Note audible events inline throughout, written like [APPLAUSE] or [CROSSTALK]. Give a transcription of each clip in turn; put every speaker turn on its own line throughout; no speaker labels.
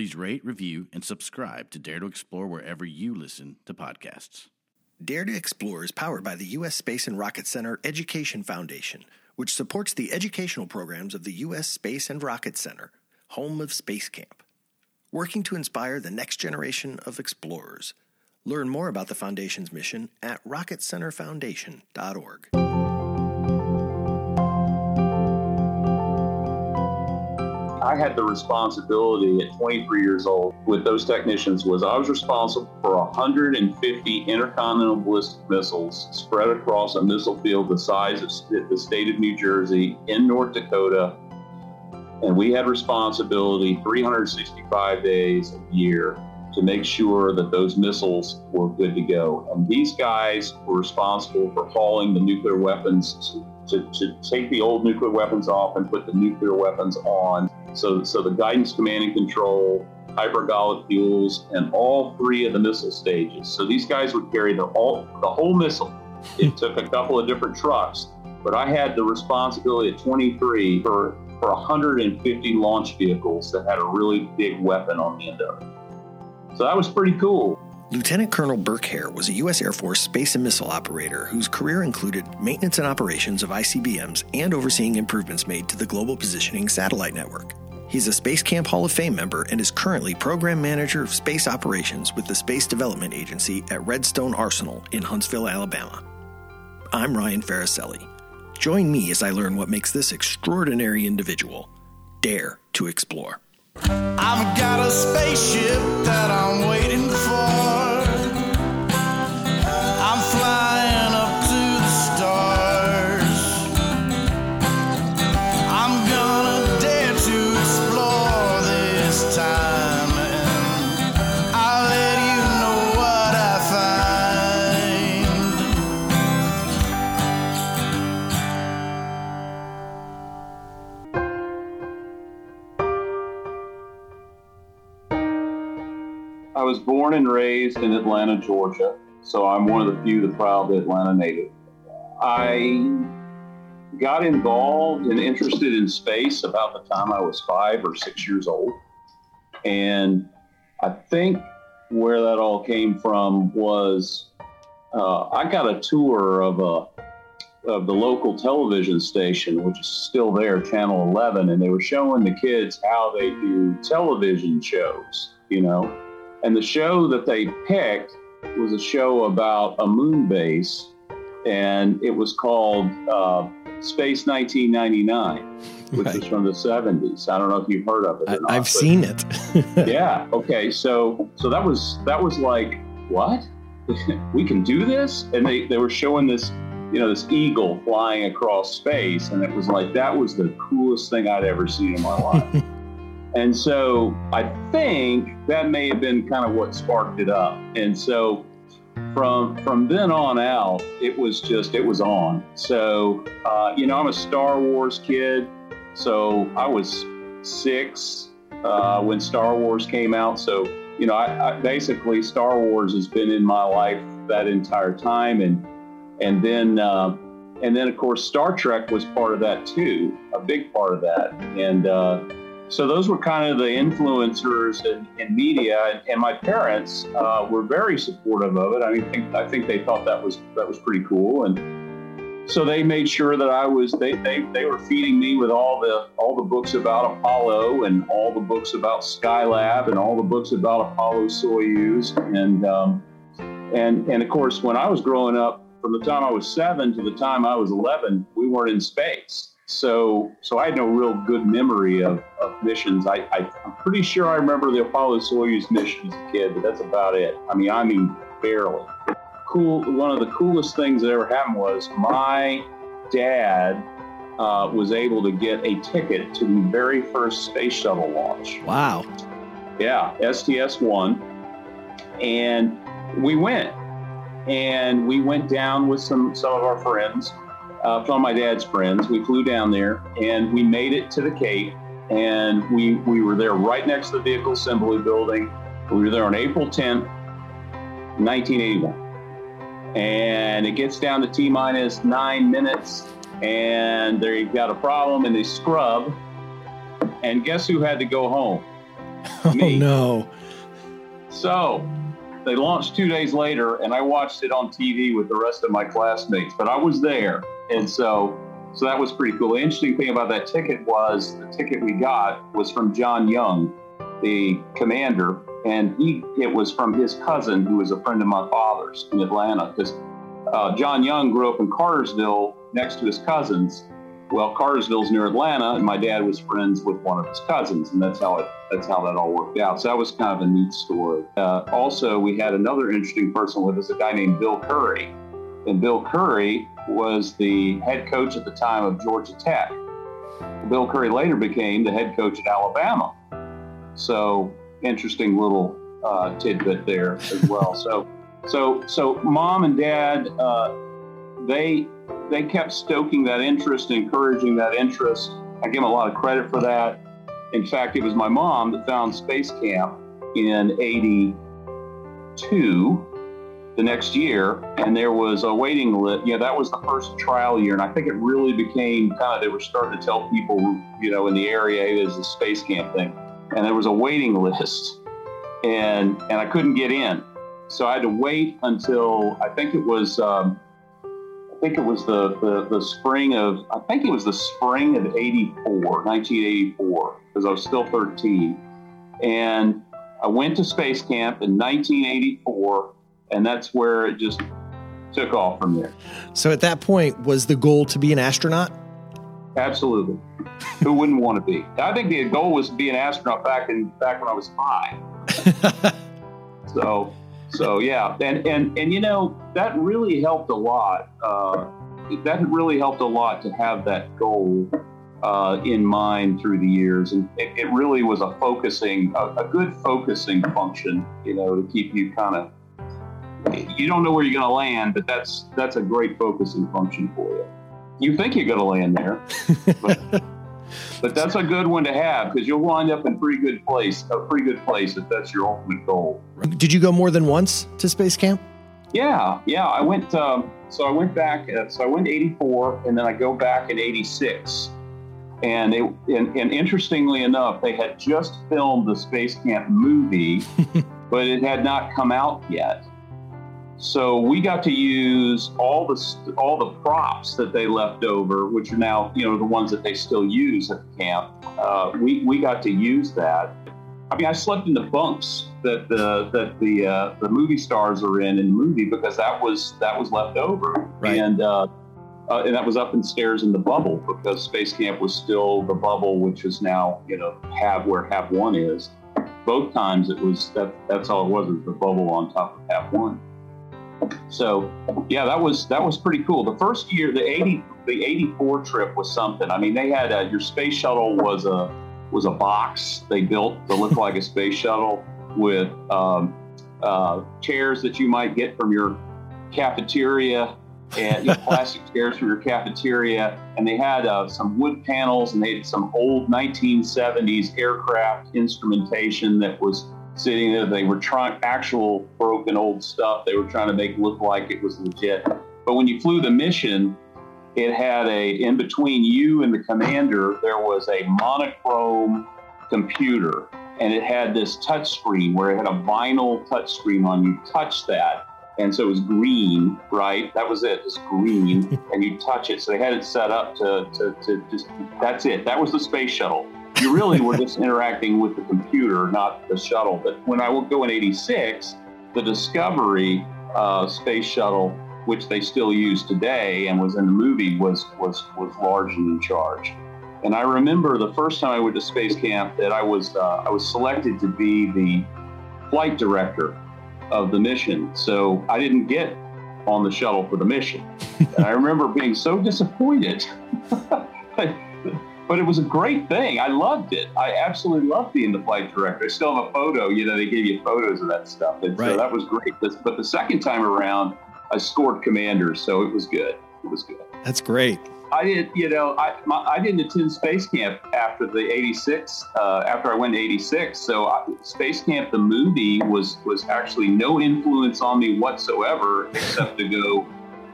Please rate, review, and subscribe to Dare to Explore wherever you listen to podcasts.
Dare to Explore is powered by the U.S. Space and Rocket Center Education Foundation, which supports the educational programs of the U.S. Space and Rocket Center, home of Space Camp, working to inspire the next generation of explorers. Learn more about the Foundation's mission at rocketcenterfoundation.org.
I had the responsibility at 23 years old with those technicians was I was responsible for 150 intercontinental ballistic missiles spread across a missile field the size of the state of New Jersey in North Dakota. And we had responsibility 365 days a year to make sure that those missiles were good to go. And these guys were responsible for hauling the nuclear weapons to, to, take the old nuclear weapons off and put the nuclear weapons on. So, so the guidance, command, and control, hypergolic fuels, and all three of the missile stages. So these guys would carry the whole, the whole missile. It [LAUGHS] took a couple of different trucks, but I had the responsibility at 23 for, for 150 launch vehicles that had a really big weapon on the end of it. So that was pretty cool.
Lieutenant Colonel Burke Hare was a U.S. Air Force space and missile operator whose career included maintenance and operations of ICBMs and overseeing improvements made to the Global Positioning Satellite Network. He's a Space Camp Hall of Fame member and is currently Program Manager of Space Operations with the Space Development Agency at Redstone Arsenal in Huntsville, Alabama. I'm Ryan Faracelli. Join me as I learn what makes this extraordinary individual dare to explore.
I've got a spaceship that I'm waiting for.
Was born and raised in Atlanta, Georgia, so I'm one of the few, the proud Atlanta native. I got involved and interested in space about the time I was five or six years old. And I think where that all came from was uh, I got a tour of a of the local television station, which is still there, Channel 11, and they were showing the kids how they do television shows, you know. And the show that they picked was a show about a moon base, and it was called uh, Space 1999, which
Right.
was from the 70s. I don't know if you've heard of it.
I,
not,
I've seen it. [LAUGHS]
yeah. Okay. So so that was that was like what [LAUGHS] we can do this, and they they were showing this you know this eagle flying across space, and it was like that was the coolest thing I'd ever seen in my life. [LAUGHS] and so I think that may have been kind of what sparked it up, and so. From from then on out, it was just it was on. So uh, you know, I'm a Star Wars kid, so I was six uh, when Star Wars came out. So, you know, I, I basically Star Wars has been in my life that entire time, and and then uh, and then of course Star Trek was part of that too, a big part of that, and uh, so those were kind of the influencers in, in media, and, my parents uh, were very supportive of it. I mean, think, I think they thought that was that was pretty cool, and so they made sure that I was they, they they were feeding me with all the all the books about Apollo and all the books about Skylab and all the books about Apollo Soyuz and um, and and of course when I was growing up from the time I was seven to the time I was eleven we weren't in space so so I had no real good memory of, of missions. I, I I'm pretty sure I remember the Apollo Soyuz mission as a kid but that's about it. I mean I mean barely. Cool one of the coolest things that ever happened was my dad uh, was able to get a ticket to the very first space shuttle launch.
Wow.
yeah sts1 and we went. And we went down with some some of our friends uh, of my dad's friends we flew down there and we made it to the cape and we we were there right next to the vehicle assembly building we were there on april 10th 1981 and it gets down to T minus nine minutes, and they've got a problem, and they scrub. And guess who had to go home? [LAUGHS]
Oh
Me.
no.
So they launched two days later, and I watched it on TV with the rest of my classmates. But I was there, and so so that was pretty cool. The interesting thing about that ticket was the ticket we got was from John Young, the commander, and he it was from his cousin, who was a friend of my father's in Atlanta. Because uh, John Young grew up in Cartersville next to his cousins. Well, Cartersville's near Atlanta, and my dad was friends with one of his cousins, and that's how it that's how that all worked out. So that was kind of a neat story. Uh, also, we had another interesting person with us, a guy named Bill Curry, and Bill Curry was the head coach at the time of Georgia Tech. Bill Curry later became the head coach at Alabama. So interesting little uh, tidbit there as well. so, so, so mom and dad, uh, they they kept stoking that interest, encouraging that interest. I give them a lot of credit for that. In fact, it was my mom that found Space Camp in '82 the next year, and there was a waiting list. You know, that was the first trial year, and I think it really became kind of they were starting to tell people, you know, in the area, hey, there's a space camp thing, and there was a waiting list, and and I couldn't get in, so I had to wait until I think it was. Um, I think it was the, the, the spring of, I think it was the spring of 84, 1984, because I was still 13. And I went to space camp in 1984, and that's where it just took off from there.
So at that point, was the goal to be an astronaut?
Absolutely. Who wouldn't want to be? I think the goal was to be an astronaut back in back when I was five. [LAUGHS] so so yeah, and and and you know that really helped a lot. Uh, that really helped a lot to have that goal uh, in mind through the years, and it, it really was a focusing, a, a, good focusing function. You know, to keep you kind of. You don't know where you're going to land, but that's that's a great focusing function for you. You think you're going to land there, but, [LAUGHS] but that's a good one to have because you'll wind up in pretty good place, a pretty good place if that's your ultimate goal.
Did you go more than once to space camp?
Yeah, yeah. I went. Um, so I went back. Uh, so I went '84, and then I go back in '86. And, it, and, and interestingly enough, they had just filmed the Space Camp movie, [LAUGHS] but it had not come out yet. So we got to use all the all the props that they left over, which are now you know the ones that they still use at the camp. Uh, we we got to use that. I mean, I slept in the bunks that the that the uh, the movie stars are in in the movie because that was that was left over,
right.
and uh, uh, and that was up in stairs in the bubble because Space Camp was still the bubble, which is now you know have where Hab One is. Both times it was that that's all it was was the bubble on top of Hab One. So yeah, that was that was pretty cool. The first year, the eighty the eighty four trip was something. I mean, they had a, your space shuttle was a was a box they built to look like a space shuttle with um, uh, chairs that you might get from your cafeteria and you know, [LAUGHS] plastic chairs from your cafeteria. And they had uh, some wood panels and they had some old 1970s aircraft instrumentation that was sitting there. They were trying actual broken old stuff. They were trying to make look like it was legit. But when you flew the mission, it had a in between you and the commander there was a monochrome computer. And it had this touch screen where it had a vinyl touch screen on. You touch that and so it was green right? That was it it's green. [LAUGHS] And you touch it. So they had it set up to, to, to just that's it. That was the space shuttle you really were just interacting with the computer not the shuttle but when i would go in 86 the discovery uh, space shuttle which they still use today and was in the movie, was was was large and in charge. And I remember the first time I went to space camp that I was uh, I was selected to be the flight director of the mission. So I didn't get on the shuttle for the mission, and I remember being so disappointed. [LAUGHS] but, it was a great thing. I loved it. I absolutely loved being the flight director. I still have a photo. You know, they gave you photos of that stuff, and
right.
so that was great. But the second time around. I scored commanders, so it was good. It was good.
That's great.
I did, you know, I my, I didn't attend space camp after the '86. Uh, after I went to '86, so I, space camp the movie was was actually no influence on me whatsoever, except to go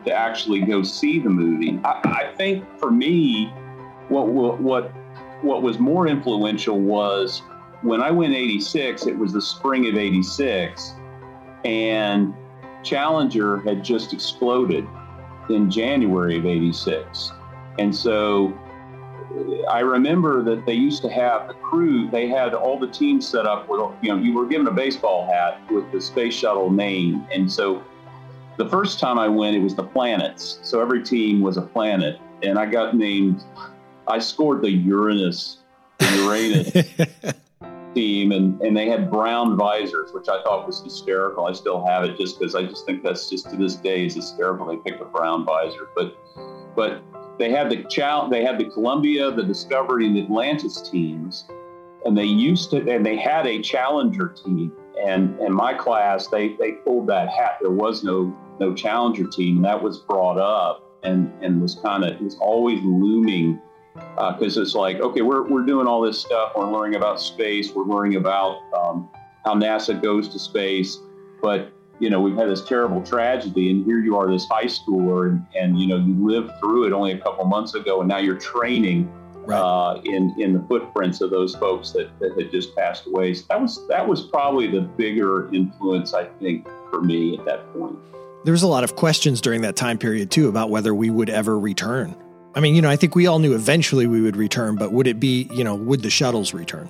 to actually go see the movie. I, I think for me, what what what was more influential was when I went 86, it was the spring of 86, and Challenger had just exploded in January of 86. And so I remember that they used to have the crew, they had all the teams set up with, you know, you were given a baseball hat with the space shuttle name. And so the first time I went, it was the planets. So every team was a planet. And I got named, I scored the Uranus, Uranus [LAUGHS] team, and, and they had brown visors, which I thought was hysterical. I still have it just because I just think that's just to this day is hysterical. They picked a brown visor. But, but they had the Chow, they had the Columbia, the Discovery, and the Atlantis teams, and they used to, and they had a Challenger team. And in my class, they they pulled that hat. There was no no Challenger team. That was brought up and and was kind of was always looming because uh, it's like okay, we're we're doing all this stuff. We're learning about space. We're learning about um, how NASA goes to space, but you know, we've had this terrible tragedy, and here you are, this high schooler, and, and you know, you lived through it only a couple months ago, and now you're training right. uh, in in the footprints of those folks that, that had just passed away. So that was that was probably the bigger influence, I think, for me at that point.
There was a lot of questions during that time period too about whether we would ever return. I mean, you know, I think we all knew eventually we would return, but would it be, you know, would the shuttles return?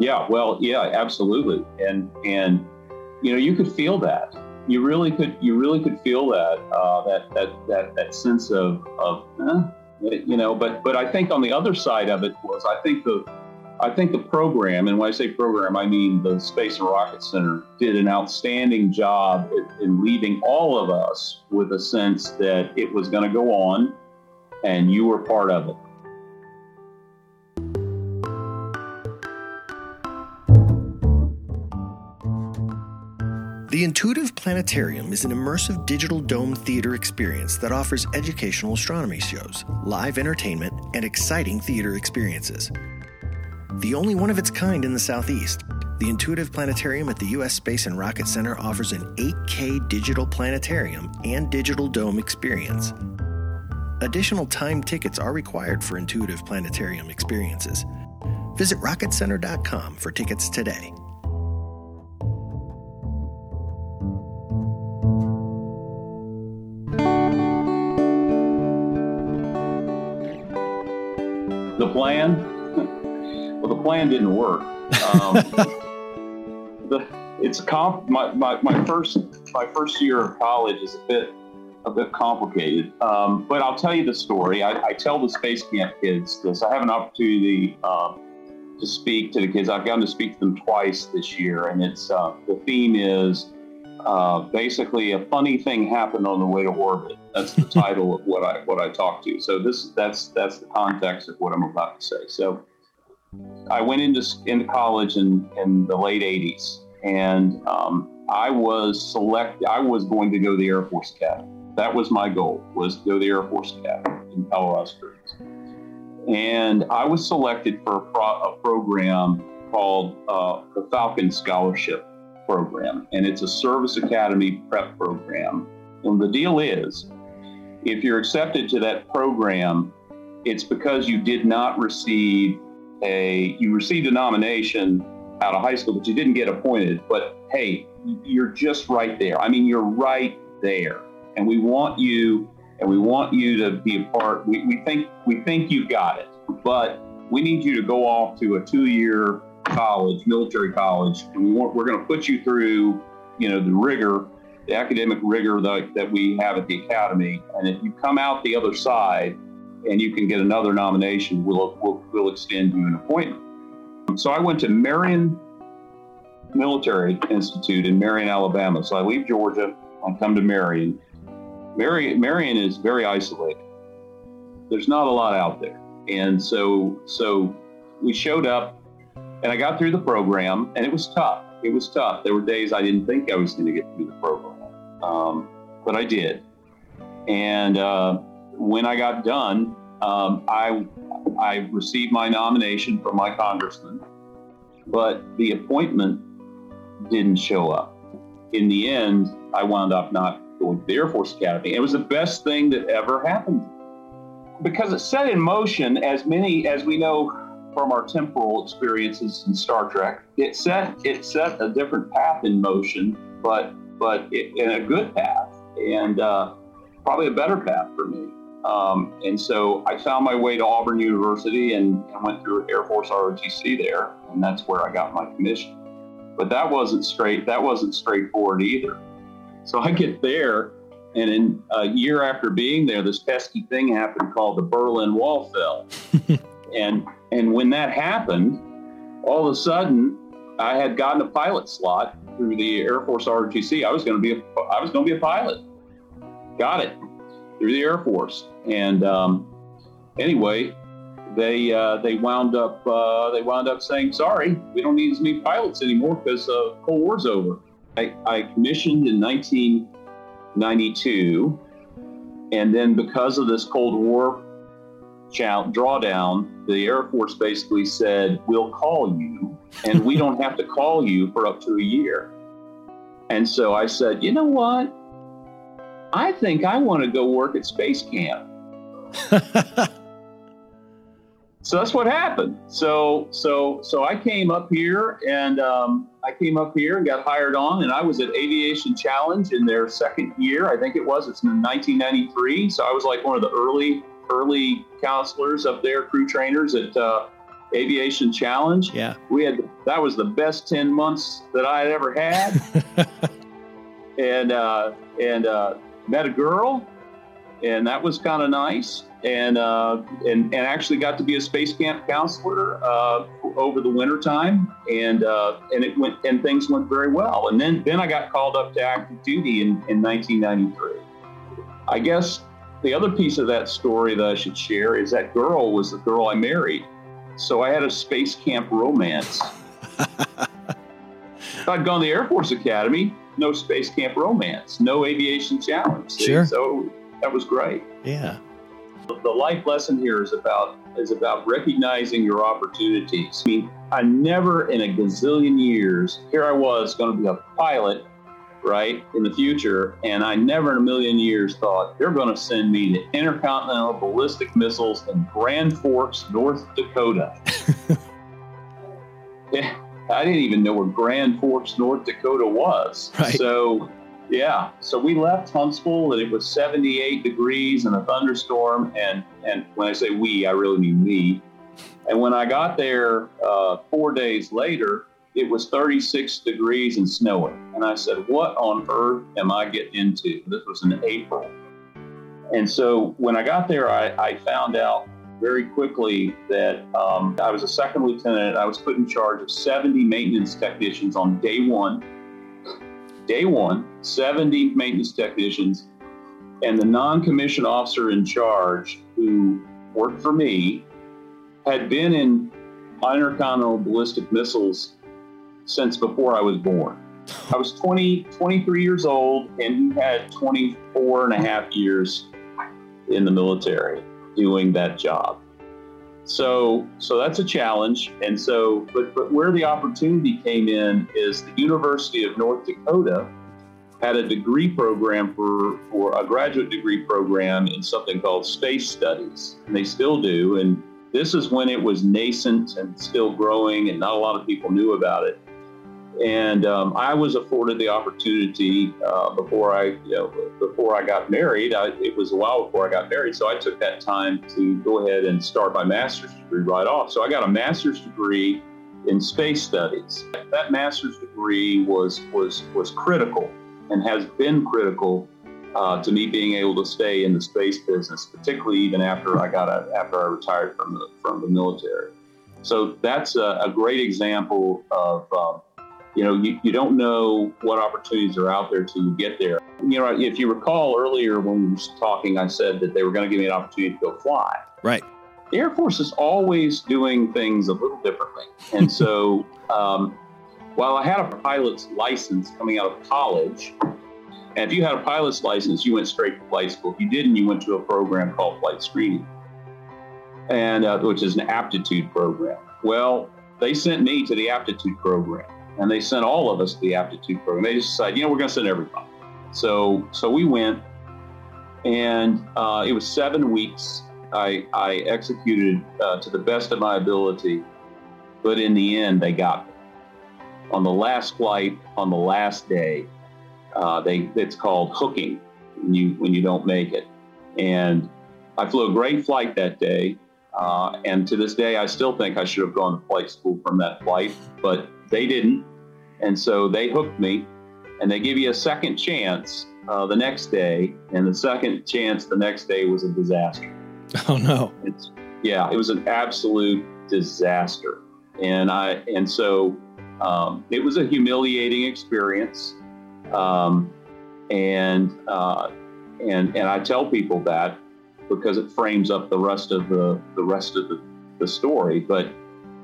Yeah, well, yeah, absolutely, and and you know, you could feel that. You really could. You really could feel that. Uh, that that that that sense of of eh, you know. But but I think on the other side of it was I think the I think the program, and when I say program, I mean the Space and Rocket Center, did an outstanding job in, in leaving all of us with a sense that it was going to go on, and you were part of it.
The Intuitive Planetarium is an immersive digital dome theater experience that offers educational astronomy shows, live entertainment, and exciting theater experiences. The only one of its kind in the Southeast, the Intuitive Planetarium at the U.S. Space and Rocket Center offers an 8K digital planetarium and digital dome experience. Additional time tickets are required for Intuitive Planetarium experiences. Visit rocketcenter.com for tickets today.
The plan? well, the plan didn't work. Um, [LAUGHS] the, it's comp. My, my, my first my first year of college is a bit a bit complicated. Um, but I'll tell you the story. I, I, tell the space camp kids this. I have an opportunity um, to speak to the kids. I've gotten to speak to them twice this year, and it's uh, the theme is uh, basically, a funny thing happened on the way to orbit. That's the [LAUGHS] title of what I what I talked to. So this that's that's the context of what I'm about to say. So I went into into college in in the late '80s, and um, I was select. I was going to go to the Air Force Academy. That was my goal was to go to the Air Force Academy in Colorado Springs. And I was selected for a, pro, a program called uh, the Falcon Scholarship program, and it's a service academy prep program. And the deal is, if you're accepted to that program, it's because you did not receive a you received a nomination out of high school, but you didn't get appointed. But hey, you're just right there. I mean, you're right there, and we want you, and we want you to be a part. We, we think we think you've got it, but we need you to go off to a two-year college, military college, and we want, we're going to put you through, you know, the rigor, the academic rigor that, that we have at the academy. And if you come out the other side and you can get another nomination, we'll, we'll, we'll extend you an appointment. So I went to Marion Military Institute in Marion, Alabama. So I leave Georgia, I come to Marion. Marion, Marion is very isolated. There's not a lot out there. And so, so we showed up and I got through the program, and it was tough. It was tough. There were days I didn't think I was going to get through the program, um, but I did. And uh, when I got done, um, I I received my nomination from my congressman, but the appointment didn't show up. In the end, I wound up not going to the Air Force Academy. It was the best thing that ever happened because it set in motion, as many as we know from our temporal experiences in Star Trek. It set it set a different path in motion, but but it, in a good path and uh, probably a better path for me. Um, and so I found my way to Auburn University and, and went through Air Force ROTC there, and that's where I got my commission. But that wasn't straight. That wasn't straightforward either. So I get there, and in a year after being there, this pesky thing happened called the Berlin Wall fell. [LAUGHS] and and when that happened, all of a sudden, I had gotten a pilot slot through the Air Force ROTC. I was going to be a, I was going to be a pilot. Got it through the Air Force, and um, anyway, they uh, they wound up uh, they wound up saying, "Sorry, we don't need as many pilots anymore because uh, Cold War's over." I, I commissioned in 1992, and then because of this Cold War drawdown, the Air Force basically said, "We'll call you, and we don't have to call you for up to a year." And so I said, "You know what? I think I want to go work at space camp." [LAUGHS] so that's what happened. So so so I came up here and um, I came up here and got hired on, and I was at Aviation Challenge in their second year. I think it was. It's in 1993. So I was like one of the early early counselors up there, crew trainers at uh, Aviation Challenge.
Yeah,
we had that was the best ten months that I had ever had, [LAUGHS] and uh, and uh, met a girl, and that was kind of nice. And, uh, and and actually got to be a space camp counselor uh, over the winter time, and uh, and it went and things went very well. And then then I got called up to active duty in, in 1993. I guess the other piece of that story that I should share is that girl was the girl I married. So I had a space camp romance. [LAUGHS] I'd gone to the Air Force Academy, no space camp romance, no aviation challenge.
Sure.
So that was great.
Yeah.
The life lesson here is about is about recognizing your opportunities. I mean, I never in a gazillion years, here I was going to be a pilot right, in the future. And I never in a million years thought they're going to send me to intercontinental ballistic missiles in Grand Forks, North Dakota. [LAUGHS] Eh, I didn't even know where Grand Forks, North Dakota was.
Right.
So, yeah, so we left Huntsville and it was 78 degrees and a thunderstorm. And, and when I say we, I really mean me. And when I got there uh, four days later, it was 36 degrees and snowing. And I said, What on earth am I getting into? This was in April. And so when I got there, I, I found out very quickly that um, I was a second lieutenant. I was put in charge of 70 maintenance technicians on day one. Day one, 70 maintenance technicians. And the non commissioned officer in charge who worked for me had been in intercontinental ballistic missiles since before I was born. I was 20, 23 years old, and he had 24 and a half years in the military doing that job. So, so that's a challenge. And so, but, but where the opportunity came in is the University of North Dakota had a degree program for, for a graduate degree program in something called space studies. And they still do. And this is when it was nascent and still growing, and not a lot of people knew about it. And um, I was afforded the opportunity uh, before I, you know, before I got married. I, it was a while before I got married, so I took that time to go ahead and start my master's degree right off. So I got a master's degree in space studies. That master's degree was was was critical and has been critical uh, to me being able to stay in the space business, particularly even after I got a, after I retired from the from the military. So that's a, a great example of. Um, you know, you, you don't know what opportunities are out there till you get there. You know, if you recall earlier when we were talking, I said that they were going to give me an opportunity to go fly.
Right.
The Air Force is always doing things a little differently. And so [LAUGHS] um, while I had a pilot's license coming out of college, and if you had a pilot's license, you went straight to flight school. If you didn't, you went to a program called flight screening, and uh, which is an aptitude program. Well, they sent me to the aptitude program and they sent all of us the aptitude program. They just decided, you know, we're going to send everybody. So, so we went, and uh, it was seven weeks, I, I executed uh, to the best of my ability, but in the end, they got me. On the last flight, on the last day, uh, they it's called hooking when you when you don't make it. And I flew a great flight that day, uh, and to this day, I still think I should have gone to flight school from that flight, but they didn't, and so they hooked me, and they give you a second chance uh, the next day, and the second chance the next day was a disaster. [LAUGHS]
Oh no!
It's, yeah, it was an absolute disaster, and I and so um, it was a humiliating experience, um, and uh, and and I tell people that because it frames up the rest of the the rest of the, the story. But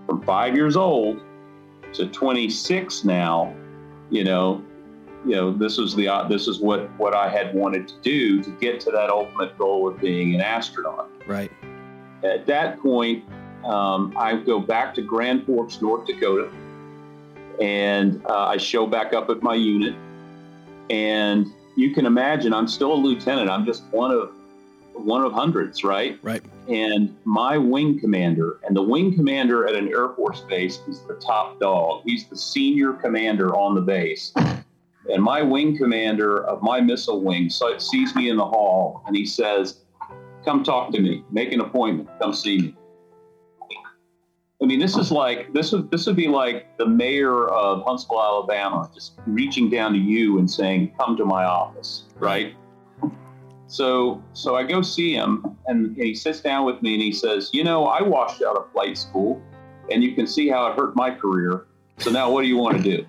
from five years old to 26 now, you know, you know, this is the uh, this is what what I had wanted to do to get to that ultimate goal of being an astronaut.
Right.
At that point, um, I go back to Grand Forks, North Dakota, and uh, I show back up at my unit. And you can imagine, I'm still a lieutenant. I'm just one of one of hundreds, right?
Right.
And my wing commander, and the wing commander at an Air Force base is the top dog. He's the senior commander on the base. [LAUGHS] And my wing commander of my missile wing sees me in the hall and he says, Come talk to me, make an appointment, come see me. I mean, this is like this would this would be like the mayor of Huntsville, Alabama, just reaching down to you and saying, "Come to my office," right? So, so I go see him, and he sits down with me, and he says, "You know, I washed out of flight school, and you can see how it hurt my career. So now, what do you want to do?"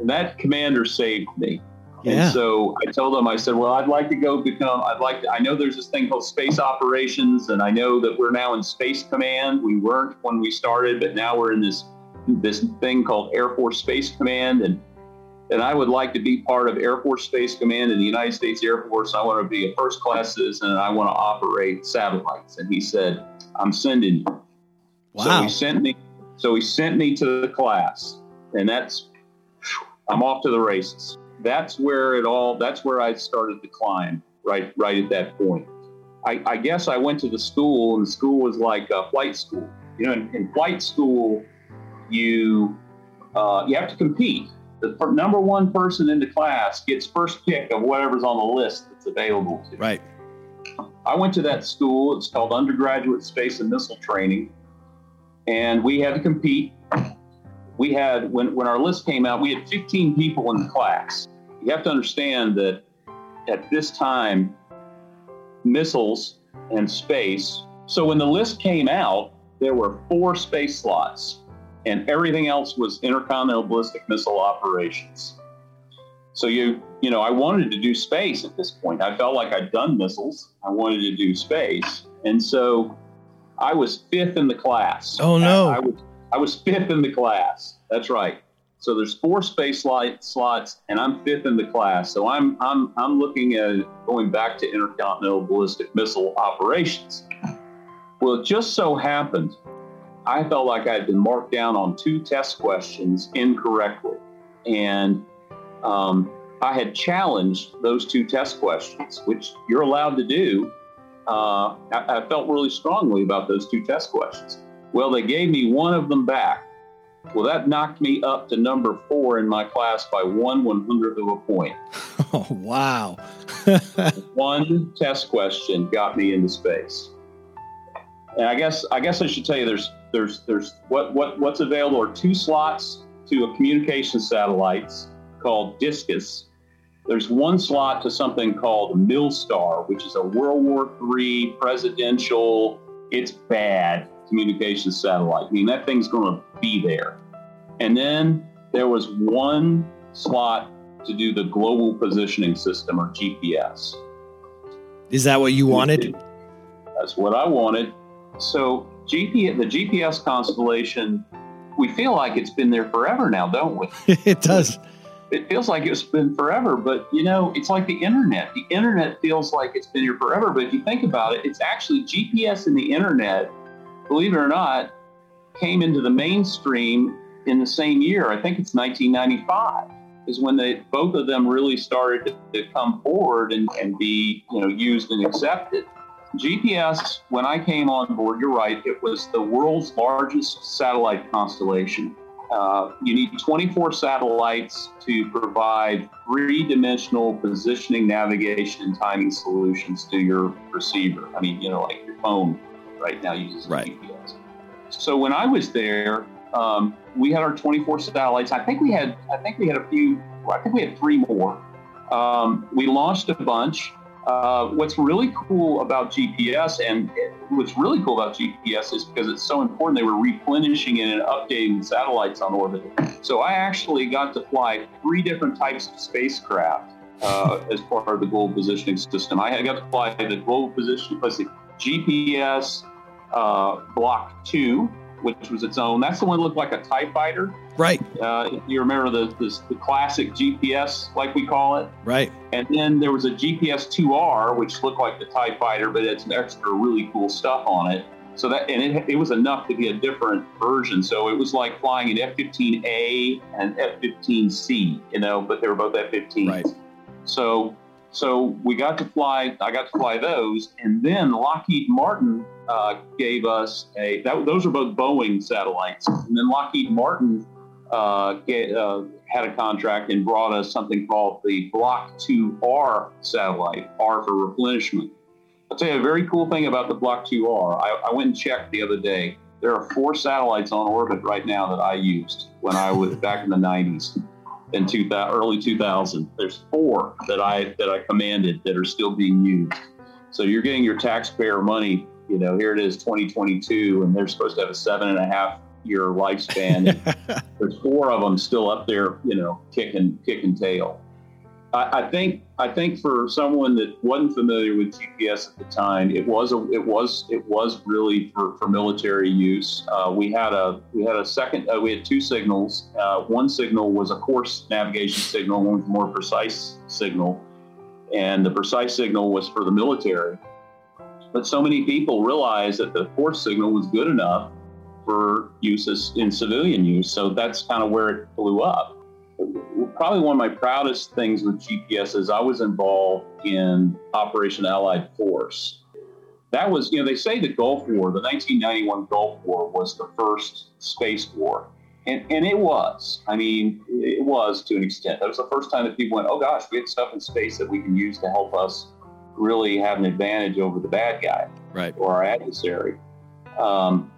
and [LAUGHS] that commander saved me. Yeah. And so I told him, I said, well, I'd like to go become, I'd like to, I know there's this thing called space operations, and I know that we're now in space command. We weren't when we started, but now we're in this, this thing called Air Force Space Command. And, and I would like to be part of Air Force Space Command in the United States Air Force. I want to be a first class citizen and I want to operate satellites. And he said, I'm sending you. Wow. So he sent me, so he sent me to the class and that's, I'm off to the races that's where it all that's where I started to climb right right at that point. I, I guess I went to the school and the school was like a flight school. You know, in, in flight school, you uh, you have to compete. The number one person in the class gets first pick of whatever's on the list that's available to.
Right.
I went to that school. It's called Undergraduate Space and Missile Training, and we had to compete we had when when our list came out, we had 15 people in the class. You have to understand that at this time, missiles and space. So when the list came out, there were four space slots, and everything else was intercontinental ballistic missile operations. So you you know, I wanted to do space at this point. I felt like I'd done missiles. I wanted to do space, and so I was fifth in the class.
Oh no!
I, I was I was fifth in the class. That's right. So there's four space light slots, and I'm fifth in the class. So I'm I'm I'm looking at going back to intercontinental ballistic missile operations. Well, it just so happened, I felt like I had been marked down on two test questions incorrectly, and um, I had challenged those two test questions, which you're allowed to do. Uh, I, I felt really strongly about those two test questions. Well, they gave me one of them back. Well, that knocked me up to number four in my class by one one hundredth of a point. [LAUGHS]
Oh, wow. [LAUGHS]
one test question got me into space. And I guess I guess I should tell you there's there's there's what what what's available are two slots to a communication satellites called DSCS. There's one slot to something called Milstar, which is a World War III presidential. It's bad communication satellite. I mean, that thing's going to be there. And then there was one slot to do the global positioning system or GPS.
Is that what you wanted?
That's what I wanted. So GPS, the GPS constellation, we feel like it's been there forever now, don't we? [LAUGHS]
it does.
It feels like it's been forever, but you know, it's like the internet. The internet feels like it's been here forever, but if you think about it, it's actually GPS and the internet believe it or not, came into the mainstream in the same year. I think it's 1995. is when they both of them really started to, to come forward and, and be you know used and accepted. GPS, when I came on board, you're right, it was the world's largest satellite constellation. Uh, you need 24 satellites to provide three dimensional positioning, navigation, and timing solutions to your receiver. I mean, you know, like your phone right now uses right. GPS. So when I was there, um, we had our 24 satellites. I think we had, I think we had a few, I think we had three more. Um, we launched a bunch. Uh, what's really cool about GPS and what's really cool about GPS is because it's so important, they were replenishing it and updating satellites on orbit. So I actually got to fly three different types of spacecraft uh, as part of the global positioning system. I got to fly the global positioning, let's see, GPS uh, Block 2, which was its own. That's the one that looked like a TIE fighter.
Right.
Uh, you remember the, the, the classic GPS, like we call it.
Right.
And then there was a GPS 2R, which looked like the TIE fighter, but it's some extra really cool stuff on it. So that and it, it was enough to be a different version. So it was like flying an F-15A and F-15C, you know, but they were both F-15s. Right. So so we got to fly. I got to fly those, and then Lockheed Martin uh, gave us a. That, those are both Boeing satellites, and then Lockheed Martin uh, get, uh, had a contract and brought us something called the Block 2R satellite, R for replenishment. I'll tell you a very cool thing about the Block 2R. I, I went and checked the other day. There are four satellites on orbit right now that I used when I was back in the 90s in 2000, early 2000. There's four that I that I commanded that are still being used. So you're getting your taxpayer money. You know, here it is, 2022, and they're supposed to have a seven and a half year lifespan. [LAUGHS] there's four of them still up there, you know, kicking kicking tail. I, I, think I think for someone that wasn't familiar with GPS at the time, it was a, it was it was really for, for military use. Uh, we had a we had a second uh, we had two signals. Uh, one signal was a coarse navigation signal, one was a more precise signal, and the precise signal was for the military. But so many people realized that the coarse signal was good enough for use in civilian use. So that's kind of where it blew up. Probably one of my proudest things with GPS is I was involved in Operation Allied Force. That was, you know, they say the Gulf War, the 1991 Gulf War, was the first space war. And, and it was. I mean, it was to an extent. That was the first time that people went, oh gosh, we have stuff in space that we can use to help us really have an advantage over the bad guy
right.
or our adversary. Um,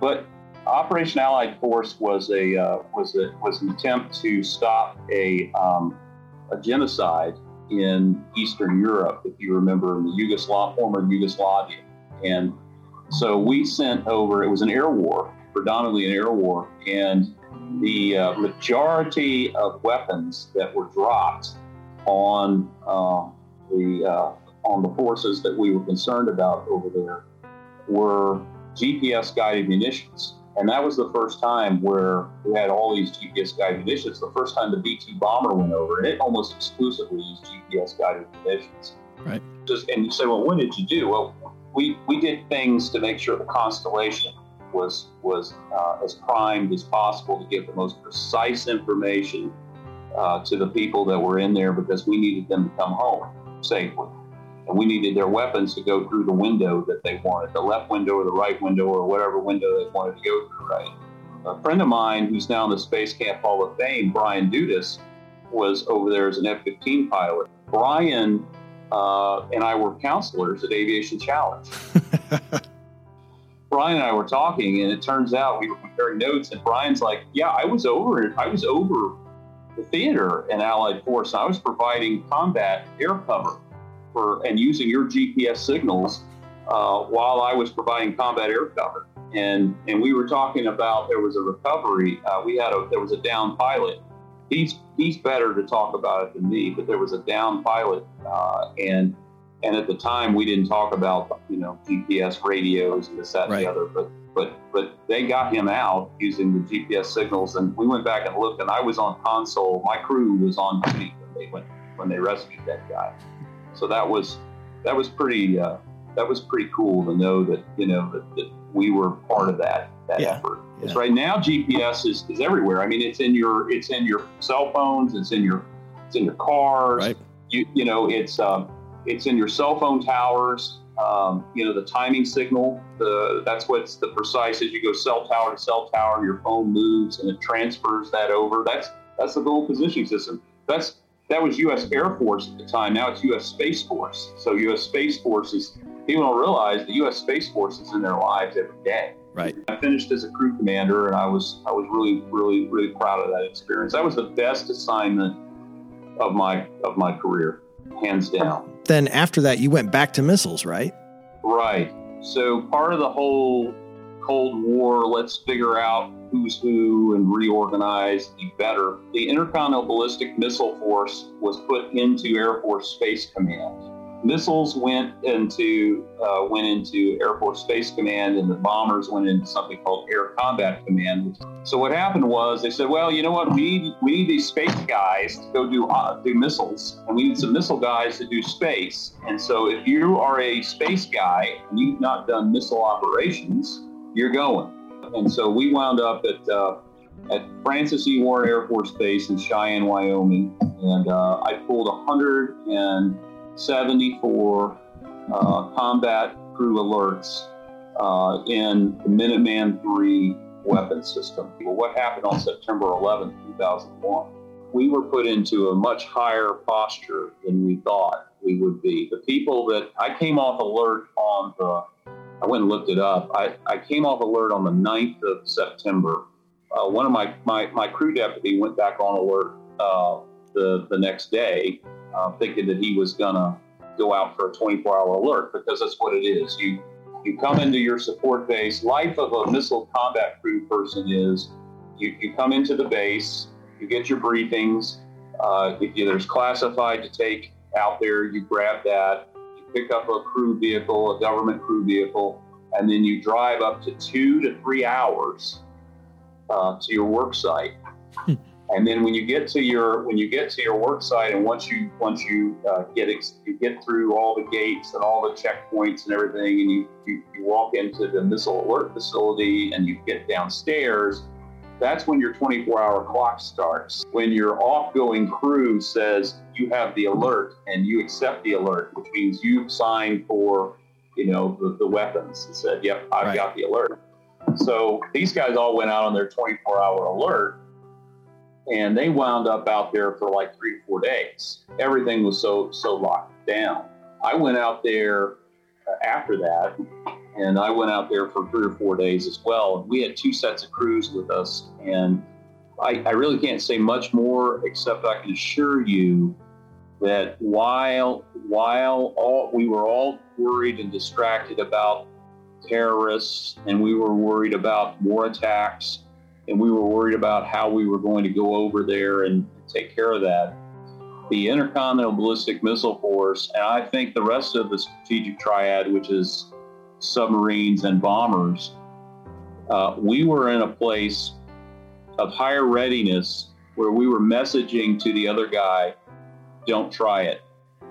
but Operation Allied Force was a uh, was a was an attempt to stop a um, a genocide in Eastern Europe, if you remember, in the Yugoslav former Yugoslavia, and so we sent over. It was an air war, predominantly an air war, and the uh, majority of weapons that were dropped on uh, the on the forces that we were concerned about over there were GPS guided munitions. And that was the first time where we had all these GPS guided munitions. The first time the B 2 bomber went over, and it almost exclusively used GPS guided munitions.
Right.
Just, and you say, well, what did you do? Well, we, we did things to make sure the constellation was was uh, as primed as possible to give the most precise information uh, to the people that were in there because we needed them to come home safely and we needed their weapons to go through the window that they wanted, the left window or the right window or whatever window they wanted to go through, right? A friend of mine who's now in the Space Camp Hall of Fame, Brian Dudas, was over there as an F 15 pilot. Brian uh, and I were counselors at Aviation Challenge. [LAUGHS] Brian and I were talking, and it turns out we were comparing notes, and Brian's like, "Yeah, I was over. I was over the theater in Allied Force. I was providing combat air cover for and using your GPS signals uh, while I was providing combat air cover. And and we were talking about there was a recovery. Uh, we had a there was a down pilot. He's he's better to talk about it than me, but there was a down pilot, uh, and and at the time we didn't talk about you know GPS radios and this that right. and the other, but but but they got him out using the GPS signals, and we went back and looked, and I was on console. My crew was on duty when they went when they rescued that guy. So that was that was pretty uh, that was pretty cool to know that you know that, that we were part of that that
Yeah.
effort. Because
Yeah.
right now GPS is, is everywhere. I mean, it's in your it's in your cell phones, it's in your it's in your cars.
Right.
You you know it's um, it's in your cell phone towers. Um, you know the timing signal. The that's what's the precise as you go cell tower to cell tower. Your phone moves and it transfers that over. That's that's the global positioning system. That's that was U.S. Air Force at the time. Now it's U.S. Space Force. So U.S. Space Force is people don't realize the U.S. Space Force is in their lives every day.
Right.
I finished as a crew commander, and I was I was really really really proud of that experience. That was the best assignment of my of my career, hands down.
Then after that, you went back to missiles, right?
Right. So part of the whole Cold War, let's figure out who's who and reorganize the better. The Intercontinental Ballistic Missile Force was put into Air Force Space Command. Missiles went into uh, went into Air Force Space Command, and the bombers went into something called Air Combat Command. So what happened was they said, "Well, you know what? We need we need these space guys to go do uh, do missiles, and we need some missile guys to do space. And so if you are a space guy and you've not done missile operations, you're going." And so we wound up at uh, at Francis E. Warren Air Force Base in Cheyenne, Wyoming, and uh, I pulled 174 uh, combat crew alerts uh, in the Minuteman III weapon system. Well, what happened on September 11, 2001? We were put into a much higher posture than we thought we would be. The people that I came off alert on the, I went and looked it up. I, I came off alert on the 9th of September. Uh, one of my, my, my crew deputy went back on alert uh, the, the next day, uh, thinking that he was going to go out for a 24 hour alert because that's what it is. You, you come into your support base. Life of a missile combat crew person is you, you come into the base, you get your briefings. Uh, if you, there's classified to take out there, you grab that. Pick up a crew vehicle, a government crew vehicle, and then you drive up to two to three hours uh, to your work site. And then when you get to your when you get to your work site, and once you once you uh, get ex- you get through all the gates and all the checkpoints and everything, and you, you you walk into the missile alert facility and you get downstairs, that's when your 24 hour clock starts. When your off-going crew says you have the alert and you accept the alert, which means you've signed for you know the, the weapons and said, "Yep, I've
Right.
got the alert." So these guys all went out on their 24 hour alert and they wound up out there for like three to four days. Everything was so so locked down. I went out there uh, after that, and I went out there for three or four days as well. And We had two sets of crews with us, and I, I really can't say much more except I can assure you that while while all we were all worried and distracted about terrorists, and we were worried about more attacks and we were worried about how we were going to go over there and take care of that. The Intercontinental Ballistic Missile Force, and I think the rest of the strategic triad, which is submarines and bombers, uh, we were in a place of higher readiness where we were messaging to the other guy, don't try it.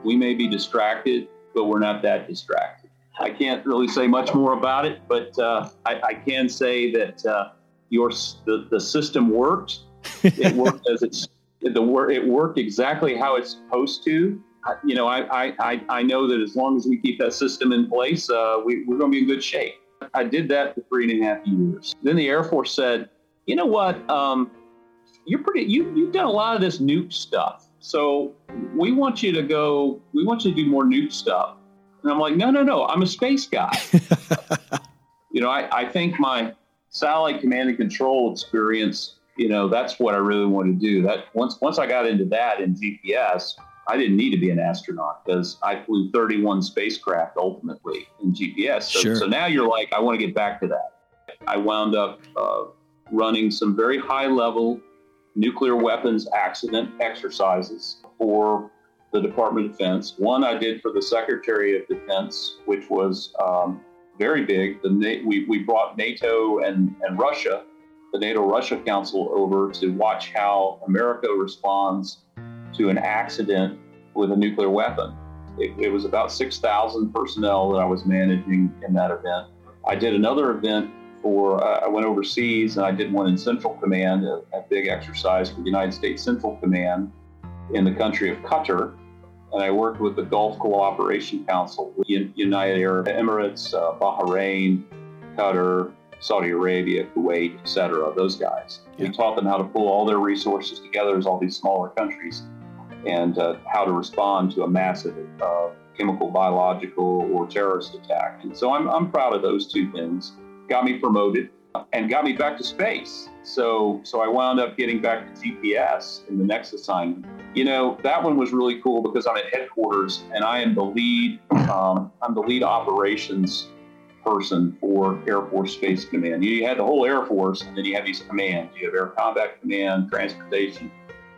We may be distracted, but we're not that distracted. I can't really say much more about it, but uh, I, I can say that uh, your the, the system worked. It worked as it's the it worked exactly how it's supposed to. You know, I, I, I, I know that as long as we keep that system in place, uh, we, we're going to be in good shape. I did that for three and a half years. Then the Air Force said, you know what? Um, you're pretty. You, you've done a lot of this nuke stuff, so we want you to go. We want you to do more nuke stuff. And I'm like, no, no, no. I'm a space guy. [LAUGHS] you know, I, I think my satellite command and control experience, you know, that's what I really want to do. That once once I got into that in GPS, I didn't need to be an astronaut because I flew 31 spacecraft ultimately in GPS. So,
Sure.
so now you're like, I want to get back to that. I wound up uh, running some very high level nuclear weapons accident exercises for the Department of Defense. One I did for the Secretary of Defense, which was um, very big. The we, we brought NATO and, and Russia, the NATO Russia Council, over to watch how America responds to an accident with a nuclear weapon. It, it was about 6,000 personnel that I was managing in that event. I did another event for, uh, I went overseas and I did one in Central Command, a, a big exercise for the United States Central Command in the country of Qatar. And I worked with the Gulf Cooperation Council, United Arab Emirates, uh, Bahrain, Qatar, Saudi Arabia, Kuwait, etc. Those guys. We taught them how to pull all their resources together as all these smaller countries, and uh, how to respond to a massive uh, chemical, biological, or terrorist attack. And so I'm, I'm proud of those two things. Got me promoted and got me back to space. So so I wound up getting back to GPS in the next assignment. You know that one was really cool because I'm at headquarters and I am the lead. Um, I'm the lead operations person for Air Force Space Command. You had the whole Air Force, and then you have these commands. You have Air Combat Command, Transportation,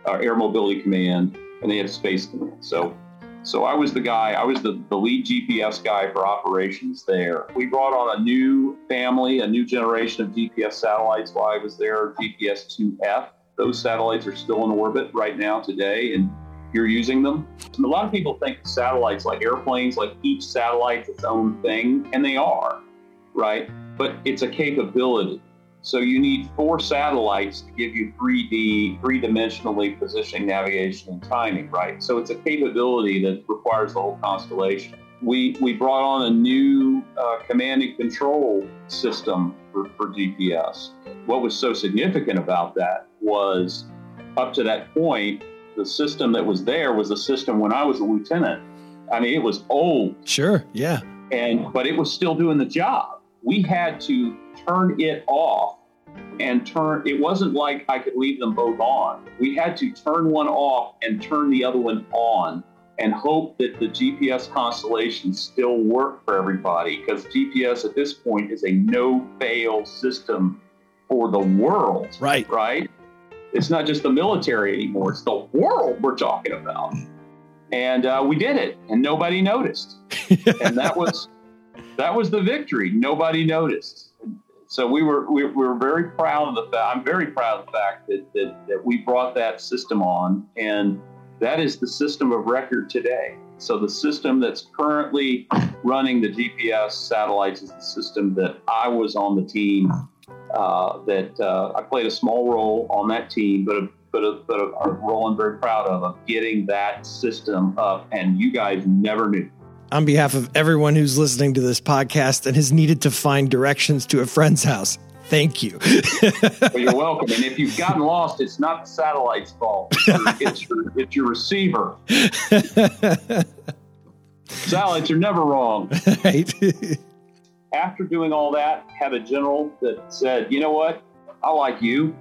uh, Air Mobility Command, and they you have Space Command. So, so I was the guy. I was the, the lead GPS guy for operations there. We brought on a new family, a new generation of GPS satellites while I was there. GPS 2F. Those satellites are still in orbit right now today, and you're using them. And a lot of people think satellites like airplanes, like each satellite's its own thing, and they are, right? But it's a capability. So you need four satellites to give you 3D, three dimensionally positioning, navigation, and timing, right? So it's a capability that requires the whole constellation. We, we brought on a new uh, command and control system for, for GPS. What was so significant about that was up to that point, the system that was there was a system when I was a lieutenant. I mean, it was old.
Sure. Yeah.
And but it was still doing the job. We had to turn it off and turn it wasn't like I could leave them both on. We had to turn one off and turn the other one on and hope that the GPS constellation still worked for everybody because GPS at this point is a no fail system for the world.
Right.
Right. It's not just the military anymore; it's the world we're talking about. And uh, we did it, and nobody noticed. [LAUGHS] and that was that was the victory. Nobody noticed. So we were we, we were very proud of the fact. I'm very proud of the fact that, that that we brought that system on, and that is the system of record today. So the system that's currently running the GPS satellites is the system that I was on the team uh, that uh, I played a small role on that team, but a, but a, but a, a role I'm very proud of of getting that system up, and you guys never knew.
On behalf of everyone who's listening to this podcast and has needed to find directions to a friend's house, thank you.
well, you're [LAUGHS] welcome. And if you've gotten lost, it's not the satellite's fault. It's your, it's your, receiver. Satellites are never wrong. Right after doing all that, had a general that said, you know what, I like you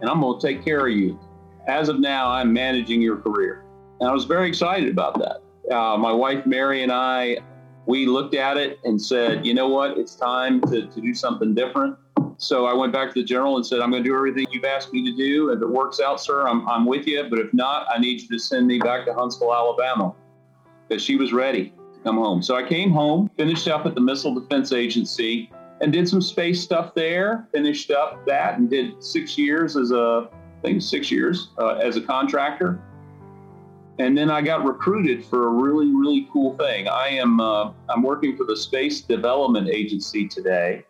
and I'm going to take care of you. As of now, I'm managing your career. And I was very excited about that. Uh, my wife, Mary, and I, we looked at it and said, you know what, it's time to, to do something different. So I went back to the general and said, I'm going to do everything you've asked me to do. If it works out, sir, I'm, I'm with you. But if not, I need you to send me back to Huntsville, Alabama. Because she was ready to come home. So I came home, finished up at the Missile Defense Agency, and did some space stuff there. Finished up that and did six years as a, I think six years uh, as a contractor. And then I got recruited for a really, really cool thing. I am uh, I'm working for the Space Development Agency today,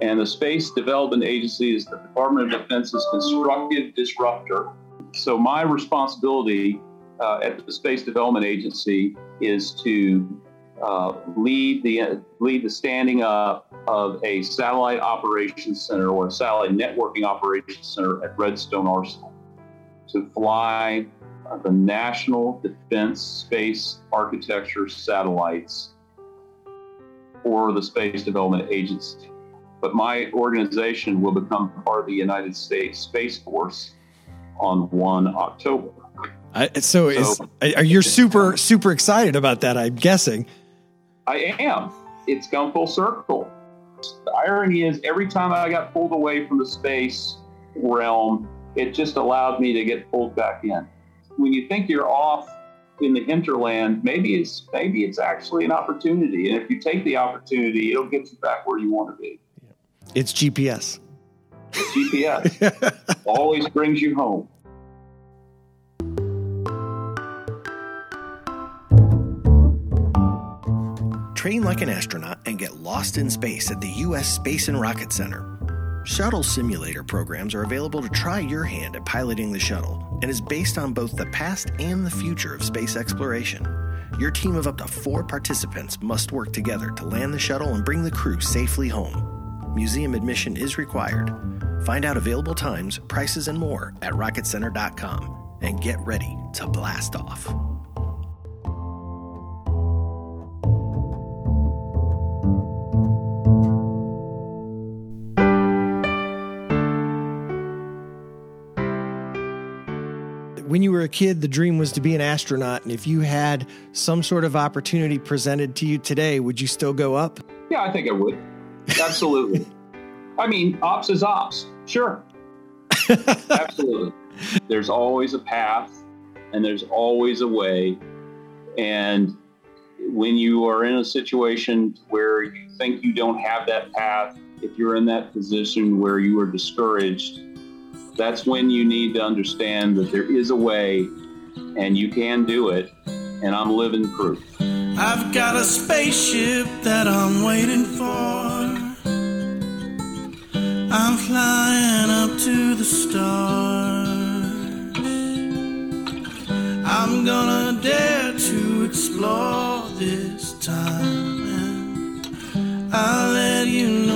and the Space Development Agency is the Department of Defense's constructive disruptor. So my responsibility uh, at the Space Development Agency is to uh, lead the lead the standing up of a satellite operations center or a satellite networking operations center at Redstone Arsenal to fly Uh, the National Defense Space Architecture satellites for the Space Development Agency. But my organization will become part of the United States Space Force on 1 October.
I, so, so is, are you super super excited about that? I'm guessing.
I am. It's come full circle. The irony is, every time I got pulled away from the space realm, it just allowed me to get pulled back in. When you think you're off in the hinterland, maybe it's maybe it's actually an opportunity, and if you take the opportunity, it'll get you back where you want to be.
It's GPS.
It's GPS [LAUGHS] always brings you home.
Train like an astronaut and get lost in space at the U.S. Space and Rocket Center. Shuttle simulator programs are available to try your hand at piloting the shuttle and is based on both the past and the future of space exploration. Your team of up to four participants must work together to land the shuttle and bring the crew safely home. Museum admission is required. Find out available times, prices, and more at rocketcenter.com and get ready to blast off.
When you were a kid, the dream was to be an astronaut. And if you had some sort of opportunity presented to you today, would you still go up?
Yeah, I think I would. Absolutely. I mean, ops is ops. Sure. [LAUGHS] Absolutely. There's always a path and there's always a way. And when you are in a situation where you think you don't have that path, if you're in that position where you are discouraged, that's when you need to understand that there is a way and you can do it. And I'm living proof.
I've got a spaceship that I'm waiting for. I'm flying up to the stars. I'm gonna dare to explore this time. And I'll let you know.